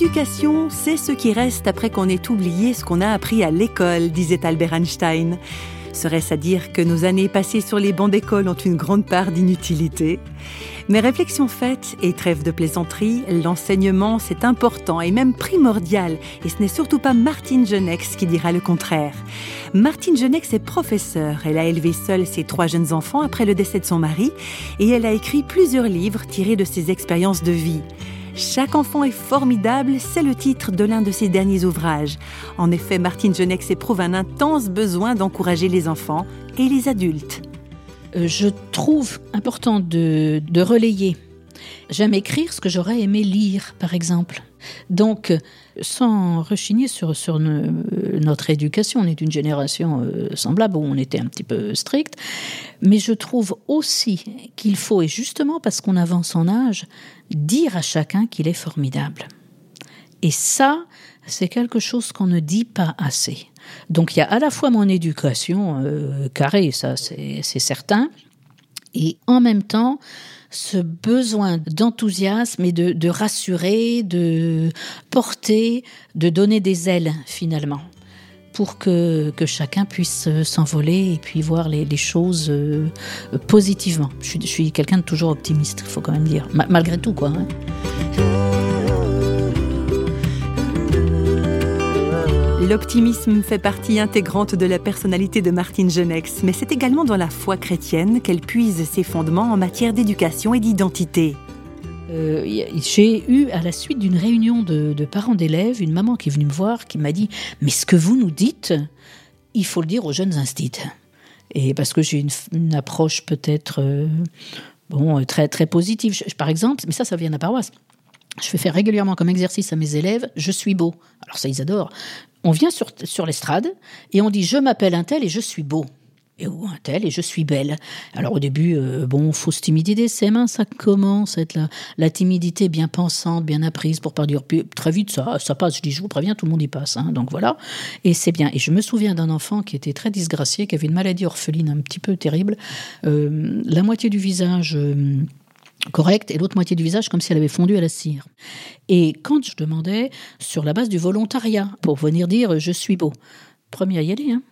L'éducation, c'est ce qui reste après qu'on ait oublié ce qu'on a appris à l'école, disait Albert Einstein. Serait-ce à dire que nos années passées sur les bancs d'école ont une grande part d'inutilité? Mais réflexion faite et trêve de plaisanterie, l'enseignement c'est important et même primordial, et ce n'est surtout pas Martine Genex qui dira le contraire. Martine Genex est professeure, elle a élevé seule ses trois jeunes enfants après le décès de son mari, et elle a écrit plusieurs livres tirés de ses expériences de vie. Chaque enfant est formidable, c'est le titre de l'un de ses derniers ouvrages. En effet, Martine Genex éprouve un intense besoin d'encourager les enfants et les adultes. Euh, je trouve important de, de relayer. J'aime écrire ce que j'aurais aimé lire, par exemple. Donc, sans rechigner sur, sur notre éducation, on est d'une génération euh, semblable où on était un petit peu strict, mais je trouve aussi qu'il faut, et justement parce qu'on avance en âge, dire à chacun qu'il est formidable. Et ça, c'est quelque chose qu'on ne dit pas assez. Donc il y a à la fois mon éducation euh, carrée, ça c'est certain, et en même temps ce besoin d'enthousiasme et de, rassurer, de porter, de donner des ailes finalement pour que, chacun puisse s'envoler et puis voir les, choses euh, positivement. Je suis, quelqu'un de toujours optimiste, il faut quand même dire, malgré tout quoi. Hein. L'optimisme fait partie intégrante de la personnalité de Martine Genex, mais c'est également dans la foi chrétienne qu'elle puise ses fondements en matière d'éducation et d'identité. Euh, j'ai eu, à la suite d'une réunion de, parents d'élèves, une maman qui est venue me voir, qui m'a dit Mais ce que vous nous dites, il faut le dire aux jeunes instits. Et parce que j'ai une, approche peut-être euh, bon, très, très positive. par exemple, mais ça, ça vient de la paroisse. Je fais faire régulièrement comme exercice à mes élèves Je suis beau. Alors ça, ils adorent on vient sur, sur l'estrade et on dit je m'appelle un tel et je suis beau. Et ou un tel et je suis belle. Alors au début, euh, bon, fausse timidité, c'est mince, ça commence à être la, la, timidité bien pensante, bien apprise pour pas dire très vite ça, ça passe. Je dis, je vous préviens, tout le monde y passe. Hein, donc voilà, et c'est bien. Et je me souviens d'un enfant qui était très disgracié, qui avait une maladie orpheline un petit peu terrible, euh, la moitié du visage. Euh, correcte et l'autre moitié du visage comme si elle avait fondu à la cire. Et quand je demandais, sur la base du volontariat, pour venir dire je suis beau, premier à y aller, hein.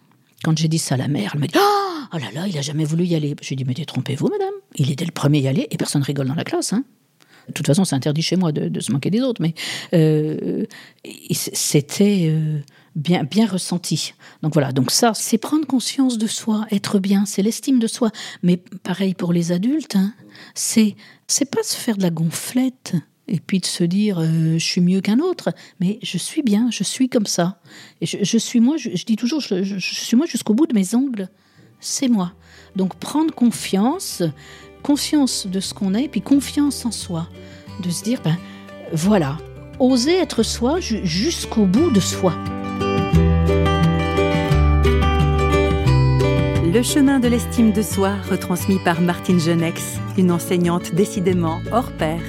Quand j'ai dit ça à la mère, elle m'a dit oh, là là, il a jamais voulu y aller. J'ai dit Mais détrompez-vous, madame. Il était le premier à y aller et personne rigole dans la classe. Hein. De toute façon, c'est interdit chez moi de, se manquer des autres, mais euh, c'était euh, bien, bien ressenti. Donc voilà, donc ça, c'est prendre conscience de soi, être bien, c'est l'estime de soi. Mais pareil pour les adultes, hein, c'est c'est pas se faire de la gonflette et puis de se dire euh, je suis mieux qu'un autre, mais je suis bien, je suis comme ça. Et je, suis moi, je, dis toujours, je, suis moi jusqu'au bout de mes ongles, c'est moi. Donc prendre confiance, confiance de ce qu'on est, puis confiance en soi, de se dire, ben voilà, oser être soi jusqu'au bout de soi. Le chemin de l'estime de soi, retransmis par Martine Genex, une enseignante décidément hors pair.